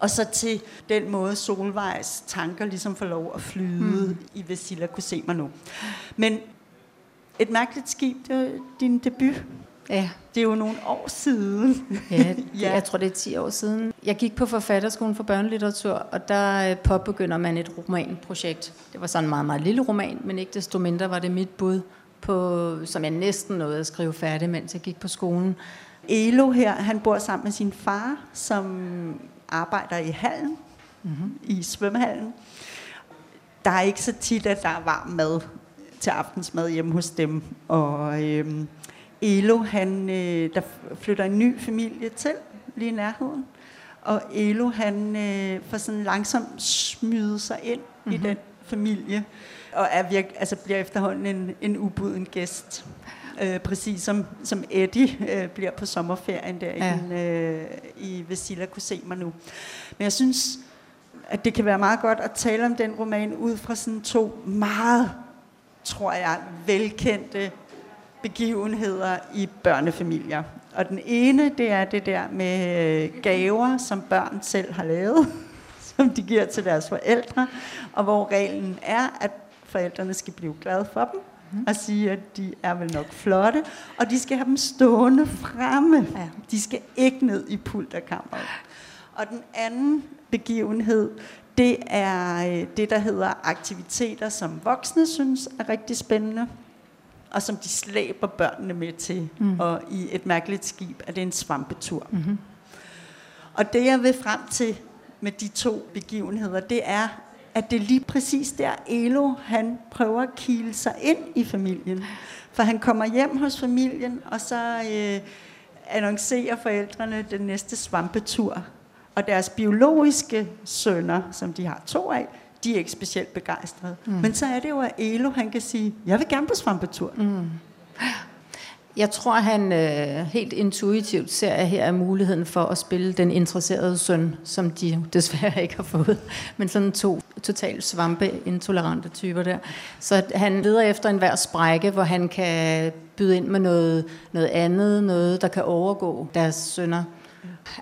og så til den måde Solvejs tanker ligesom får lov at flyde mm. i Vesilla kunne se mig nu. Men et mærkeligt skib, det er din debut. Ja. Det er jo nogle år siden. ja, ja, jeg tror det er 10 år siden. Jeg gik på forfatterskolen for børnelitteratur, og der øh, påbegynder man et romanprojekt. Det var sådan en meget, meget lille roman, men ikke desto mindre var det mit bud, på, som jeg næsten nåede at skrive færdig, mens jeg gik på skolen. Elo her, han bor sammen med sin far, som arbejder i hallen, mm-hmm. i svømmehallen. Der er ikke så tit, at der er varm mad til aftensmad hjemme hos dem. Og øhm, Elo, han, øh, der flytter en ny familie til lige i nærheden. Og Elo, han øh, får sådan langsomt smydet sig ind mm-hmm. i mhm. den familie, og er virke, altså bliver efterhånden en, en ubuden gæst. Øh, præcis som, som Eddie øh, bliver på sommerferien der ja. i, den, øh, i Vesilla kunne se mig nu. Men jeg synes, at det kan være meget godt at tale om den roman ud fra sådan to meget, tror jeg, velkendte begivenheder i børnefamilier. Og den ene, det er det der med øh, gaver, som børn selv har lavet, som de giver til deres forældre, og hvor reglen er, at forældrene skal blive glade for dem, mm. og sige, at de er vel nok flotte, og de skal have dem stående fremme. Ja. De skal ikke ned i pulterkammeret. Og den anden begivenhed, det er øh, det, der hedder aktiviteter, som voksne synes er rigtig spændende, og som de slæber børnene med til. Mm. Og i et mærkeligt skib er det en svampetur. Mm-hmm. Og det, jeg vil frem til med de to begivenheder, det er, at det er lige præcis der, Elo, han prøver at kile sig ind i familien. For han kommer hjem hos familien, og så øh, annoncerer forældrene den næste svampetur. Og deres biologiske sønner, som de har to af, de er ikke specielt begejstrede. Mm. Men så er det jo, at Elo han kan sige, jeg vil gerne på svampetur. Mm. Jeg tror, han øh, helt intuitivt ser her er muligheden for at spille den interesserede søn, som de desværre ikke har fået. Men sådan to totalt svampeintolerante typer der. Så han leder efter enhver sprække, hvor han kan byde ind med noget, noget andet, noget, der kan overgå deres sønner.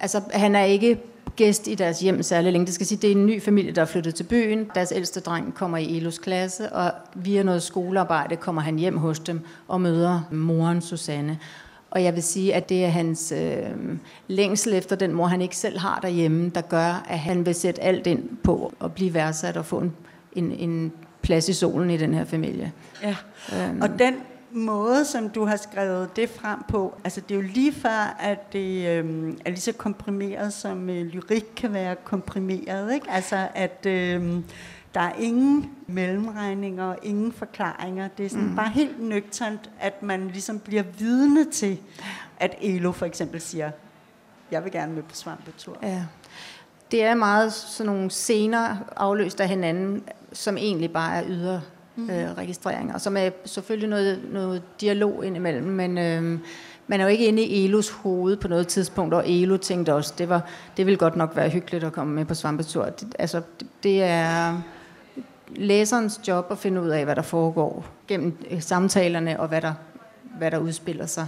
Altså, han er ikke gæst i deres hjem særlig længe. Det skal sige, det er en ny familie, der er flyttet til byen. Deres ældste dreng kommer i Elos klasse, og via noget skolearbejde kommer han hjem hos dem og møder moren Susanne. Og jeg vil sige, at det er hans øh, længsel efter den mor, han ikke selv har derhjemme, der gør, at han vil sætte alt ind på at blive værdsat og få en, en, en plads i solen i den her familie. Ja, øhm. og den måde, som du har skrevet det frem på, altså det er jo lige før, at det øh, er lige så komprimeret, som øh, lyrik kan være komprimeret. Ikke? Altså at øh, der er ingen mellemregninger og ingen forklaringer. Det er sådan mm. bare helt nøgternt, at man ligesom bliver vidne til, at Elo for eksempel siger, jeg vil gerne med på svampetur. Ja. Det er meget sådan nogle scener afløst af hinanden, som egentlig bare er ydre mm. øh, registreringer, som er selvfølgelig noget, noget dialog indimellem, men øh, man er jo ikke inde i Elos hoved på noget tidspunkt, og Elo tænkte også, det, var, det ville godt nok være hyggeligt at komme med på svampetur. Det, altså, det, det er læserens job at finde ud af, hvad der foregår gennem øh, samtalerne, og hvad der, hvad der udspiller sig.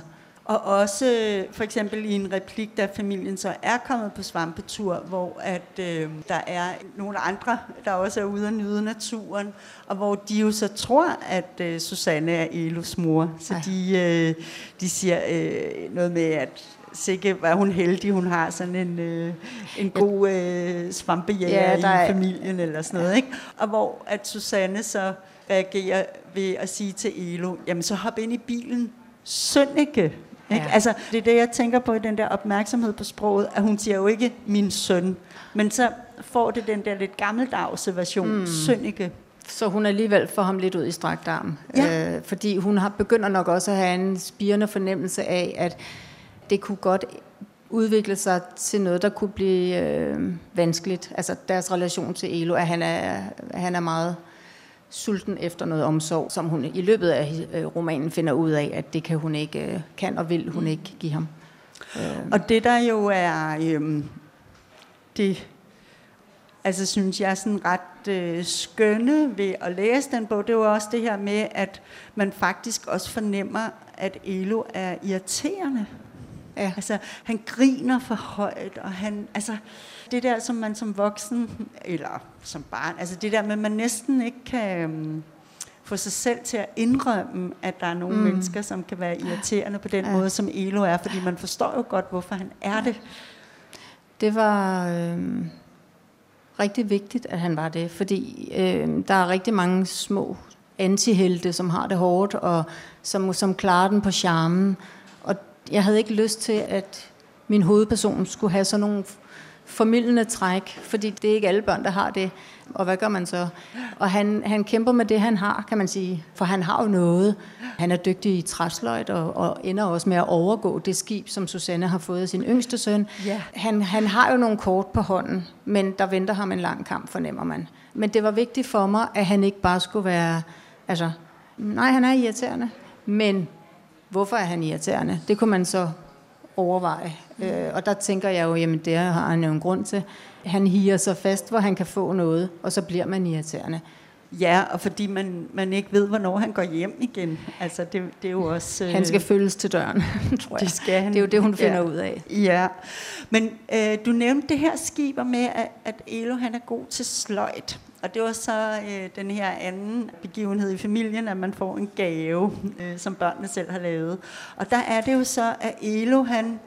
Og også for eksempel i en replik, da familien så er kommet på svampetur, hvor at øh, der er nogle andre, der også er ude og nyde naturen, og hvor de jo så tror, at øh, Susanne er Elos mor. Så de, øh, de siger øh, noget med, at sikke var hun heldig, hun har sådan en, øh, en god øh, svampejæger ja, er... i familien eller sådan noget. Ikke? Og hvor at Susanne så reagerer ved at sige til Elo, jamen så hop ind i bilen, Sønneke. Ikke? Ja. Altså, det er det, jeg tænker på i den der opmærksomhed på sproget, at hun siger jo ikke min søn, men så får det den der lidt gammeldagse version, mm. sønneke. Så hun alligevel får ham lidt ud i strakt arm. Ja. Øh, fordi hun har begynder nok også at have en spirende fornemmelse af, at det kunne godt udvikle sig til noget, der kunne blive øh, vanskeligt. Altså deres relation til Elo, at han er, han er meget sulten efter noget omsorg, som hun i løbet af øh, romanen finder ud af, at det kan hun ikke, øh, kan og vil hun ikke give ham. Øh. Og det der jo er, øh, det altså synes jeg er sådan ret øh, skønne ved at læse den bog, det er jo også det her med, at man faktisk også fornemmer, at Elo er irriterende. Ja. Altså, han griner for højt, og han, altså, det der, som man som voksen, eller som barn, altså det der med, at man næsten ikke kan um, få sig selv til at indrømme, at der er nogle mm. mennesker, som kan være irriterende på den ja. måde, som Elo er, fordi man forstår jo godt, hvorfor han er det. Det var øh, rigtig vigtigt, at han var det, fordi øh, der er rigtig mange små antihelte, som har det hårdt, og som, som klarer den på charmen. Og jeg havde ikke lyst til, at min hovedperson skulle have sådan nogle formidlende træk, fordi det er ikke alle børn, der har det. Og hvad gør man så? Og han, han kæmper med det, han har, kan man sige. For han har jo noget. Han er dygtig i træsløjt og, og ender også med at overgå det skib, som Susanne har fået af sin yngste søn. Yeah. Han, han har jo nogle kort på hånden, men der venter ham en lang kamp, fornemmer man. Men det var vigtigt for mig, at han ikke bare skulle være... Altså, nej, han er irriterende, men hvorfor er han irriterende? Det kunne man så overveje. Øh, og der tænker jeg jo, jamen det har han jo en grund til. Han higer sig fast, hvor han kan få noget, og så bliver man irriterende. Ja, og fordi man, man ikke ved, hvornår han går hjem igen. Altså, det, det er jo også... Øh, han skal følges til døren, tror jeg. Det, skal han. det er jo det, hun finder ja. ud af. Ja, men øh, du nævnte det her skib med, at, at Elo han er god til sløjt. Og det var så øh, den her anden begivenhed i familien, at man får en gave, øh, som børnene selv har lavet. Og der er det jo så, at Elo han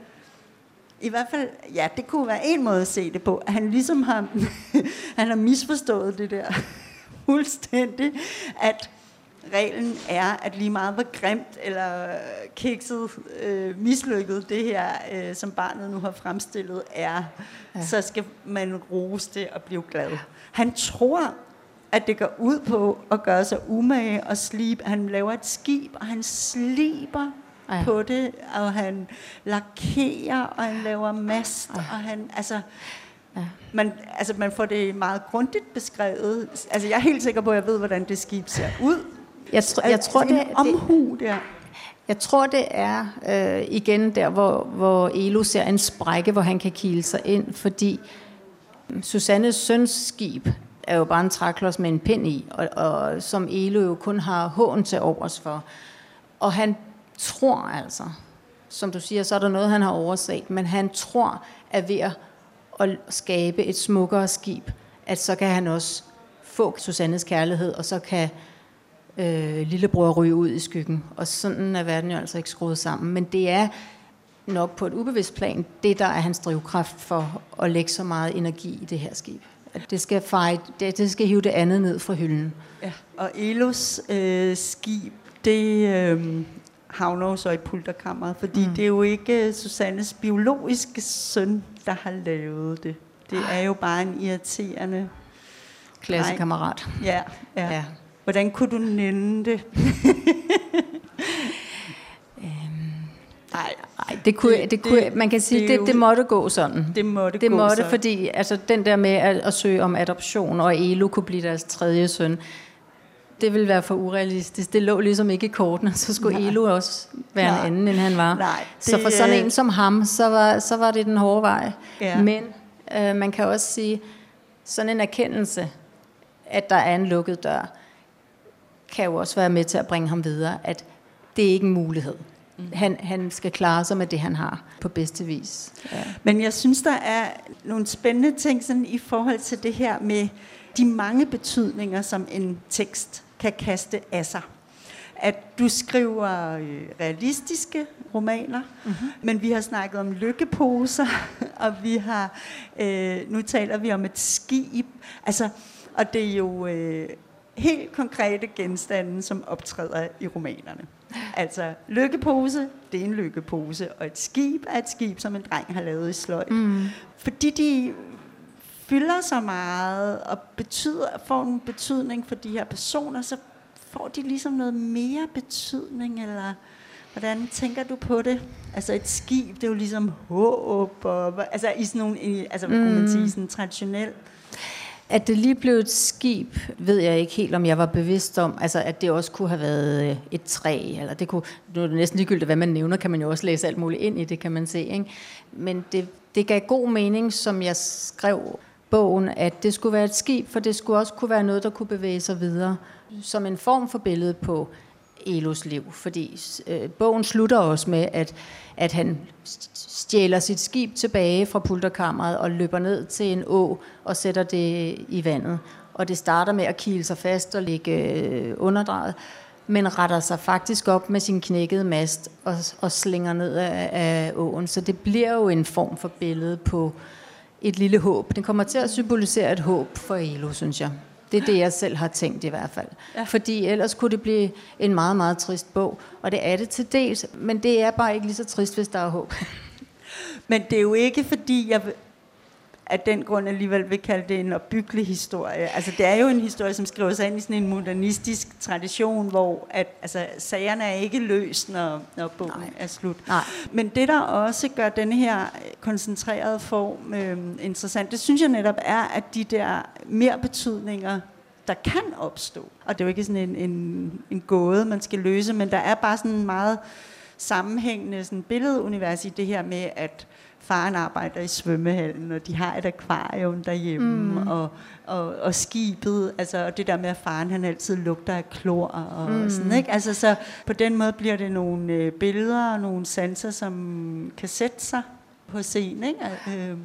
i hvert fald, ja, det kunne være en måde at se det på. At han ligesom har, han har misforstået det der fuldstændig, at reglen er, at lige meget hvor grimt eller kikset, øh, mislykket det her, øh, som barnet nu har fremstillet, er, ja. så skal man rose det og blive glad. Han tror, at det går ud på at gøre sig umage og slibe. Han laver et skib, og han sliber ja. på det, og han lakerer, og han laver mast, ja. og han, altså, ja. man, altså, man får det meget grundigt beskrevet. Altså, jeg er helt sikker på, at jeg ved, hvordan det skib ser ud. Jeg, tr- jeg tror, altså, det, omhu der. Jeg tror, det er øh, igen der, hvor, hvor Elo ser en sprække, hvor han kan kile sig ind, fordi Susannes søns skib er jo bare en træklods med en pind i, og, og som Elo jo kun har hån til overs for. Og han tror altså, som du siger, så er der noget, han har overset, men han tror, at ved at skabe et smukkere skib, at så kan han også få Susannes kærlighed, og så kan øh, lillebror ryge ud i skyggen. Og sådan er verden jo altså ikke skruet sammen. Men det er nok på et ubevidst plan, det der er hans drivkraft for at lægge så meget energi i det her skib. At det skal, fight, det, det skal hive det andet ned fra hylden. Ja, og Elos øh, skib, det øh, havner jo så i pulterkammeret, fordi mm. det er jo ikke Susannes biologiske søn, der har lavet det. Det er jo bare en irriterende klassekammerat. Ja, ja. ja. Hvordan kunne du nænde det? Nej, nej, det kunne, det, det kunne, man kan sige, det, det, det måtte gå sådan. Det måtte det gå måtte, sådan. fordi altså, den der med at, at søge om adoption, og Elo kunne blive deres tredje søn, det ville være for urealistisk. Det lå ligesom ikke i kortene, så skulle Nej. Elo også være Nej. en anden, end han var. Nej, det, så for sådan en som ham, så var, så var det den hårde vej. Ja. Men øh, man kan også sige, sådan en erkendelse, at der er en lukket dør, kan jo også være med til at bringe ham videre, at det er ikke en mulighed. Mm. Han, han skal klare sig med det, han har på bedste vis. Ja. Men jeg synes, der er nogle spændende ting sådan, i forhold til det her med de mange betydninger, som en tekst kan kaste af sig. At du skriver øh, realistiske romaner, mm-hmm. men vi har snakket om lykkeposer, og vi har øh, nu taler vi om et skib. Altså, og det er jo øh, helt konkrete genstande, som optræder i romanerne. Altså, lykkepose, det er en lykkepose, og et skib er et skib, som en dreng har lavet i sløjt. Mm. Fordi de fylder så meget, og betyder, får en betydning for de her personer, så får de ligesom noget mere betydning, eller hvordan tænker du på det? Altså et skib, det er jo ligesom håb, og, altså i sådan nogle, altså mm. kunne man sige, sådan traditionelt at det lige blev et skib, ved jeg ikke helt, om jeg var bevidst om. Altså, at det også kunne have været øh, et træ, eller det kunne, nu er det næsten ligegyldigt, hvad man nævner, kan man jo også læse alt muligt ind i det, kan man se. Ikke? Men det, det gav god mening, som jeg skrev bogen, at det skulle være et skib, for det skulle også kunne være noget, der kunne bevæge sig videre. Som en form for billede på Elos liv, fordi øh, bogen slutter også med, at, at han stjæler sit skib tilbage fra pulterkammeret og løber ned til en å og sætter det i vandet. Og det starter med at kile sig fast og ligge øh, underdrejet, men retter sig faktisk op med sin knækkede mast og, og slinger ned af, af åen. Så det bliver jo en form for billede på et lille håb. Det kommer til at symbolisere et håb for Elo, synes jeg. Det er det, jeg selv har tænkt i hvert fald. Ja. Fordi ellers kunne det blive en meget, meget trist bog. Og det er det til dels, men det er bare ikke lige så trist, hvis der er håb. Men det er jo ikke fordi, jeg af den grund alligevel vil kalde det en opbyggelig historie. Altså det er jo en historie, som skriver sig ind i sådan en modernistisk tradition, hvor at, altså, sagerne er ikke løst, når, når bogen Nej. er slut. Nej. Men det, der også gør den her koncentrerede form øh, interessant, det synes jeg netop er, at de der mere betydninger, der kan opstå, og det er jo ikke sådan en, en, en gåde, man skal løse, men der er bare sådan en meget sammenhængende sådan billedunivers i det her med, at faren arbejder i svømmehallen, og de har et akvarium derhjemme, mm. og, og, og skibet, altså og det der med, at faren han altid lugter af klor og mm. sådan, ikke? Altså så på den måde bliver det nogle øh, billeder og nogle sanser, som kan sætte sig på scenen, ikke? Øh,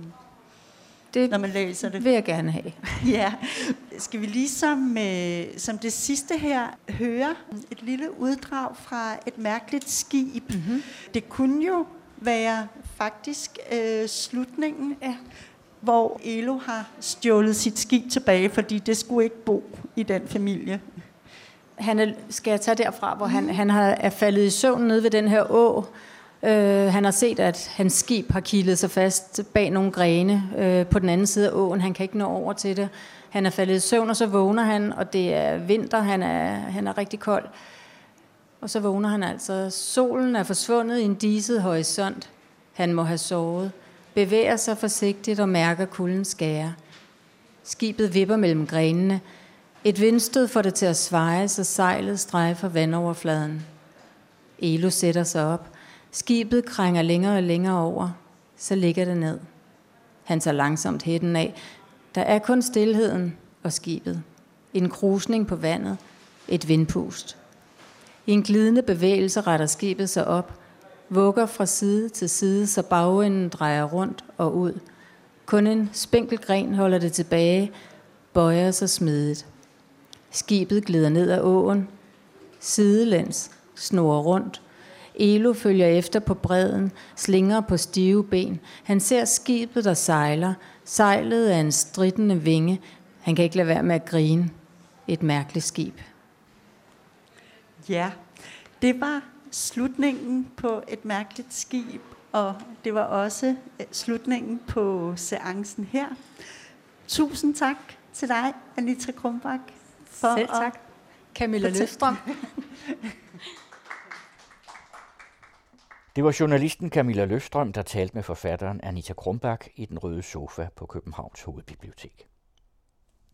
det når man læser det. vil jeg gerne have. ja. Skal vi lige som, øh, som det sidste her høre et lille uddrag fra et mærkeligt skib. Mm-hmm. Det kunne jo være faktisk øh, slutningen, ja. hvor Elo har stjålet sit skib tilbage, fordi det skulle ikke bo i den familie. Han er, skal jeg tage derfra, hvor mm. han, han har, er faldet i søvn nede ved den her å. Øh, han har set, at hans skib har kilet sig fast bag nogle grene øh, på den anden side af åen. Han kan ikke nå over til det. Han er faldet i søvn, og så vågner han, og det er vinter. Han er, han er rigtig kold. Og så vågner han altså. Solen er forsvundet i en diset horisont. Han må have sovet. Bevæger sig forsigtigt og mærker kulden skære. Skibet vipper mellem grenene. Et vindstød får det til at sveje, så sejlet strejfer vandoverfladen. Elo sætter sig op. Skibet krænger længere og længere over. Så ligger det ned. Han tager langsomt hætten af. Der er kun stillheden og skibet. En krusning på vandet. Et vindpust. I en glidende bevægelse retter skibet sig op, vugger fra side til side, så bagenden drejer rundt og ud. Kun en spinkel gren holder det tilbage, bøjer sig smidigt. Skibet glider ned ad åen, sidelæns, snor rundt. Elo følger efter på bredden, slinger på stive ben. Han ser skibet, der sejler. Sejlet er en stridende vinge. Han kan ikke lade være med at grine. Et mærkeligt skib. Ja, det var slutningen på et mærkeligt skib, og det var også øh, slutningen på seancen her. Tusind tak til dig, Anita Krumbak. For Selv tak. Camilla Løfstrøm. Det var journalisten Camilla Løfstrøm, der talte med forfatteren Anita Krumbak i Den Røde Sofa på Københavns Hovedbibliotek.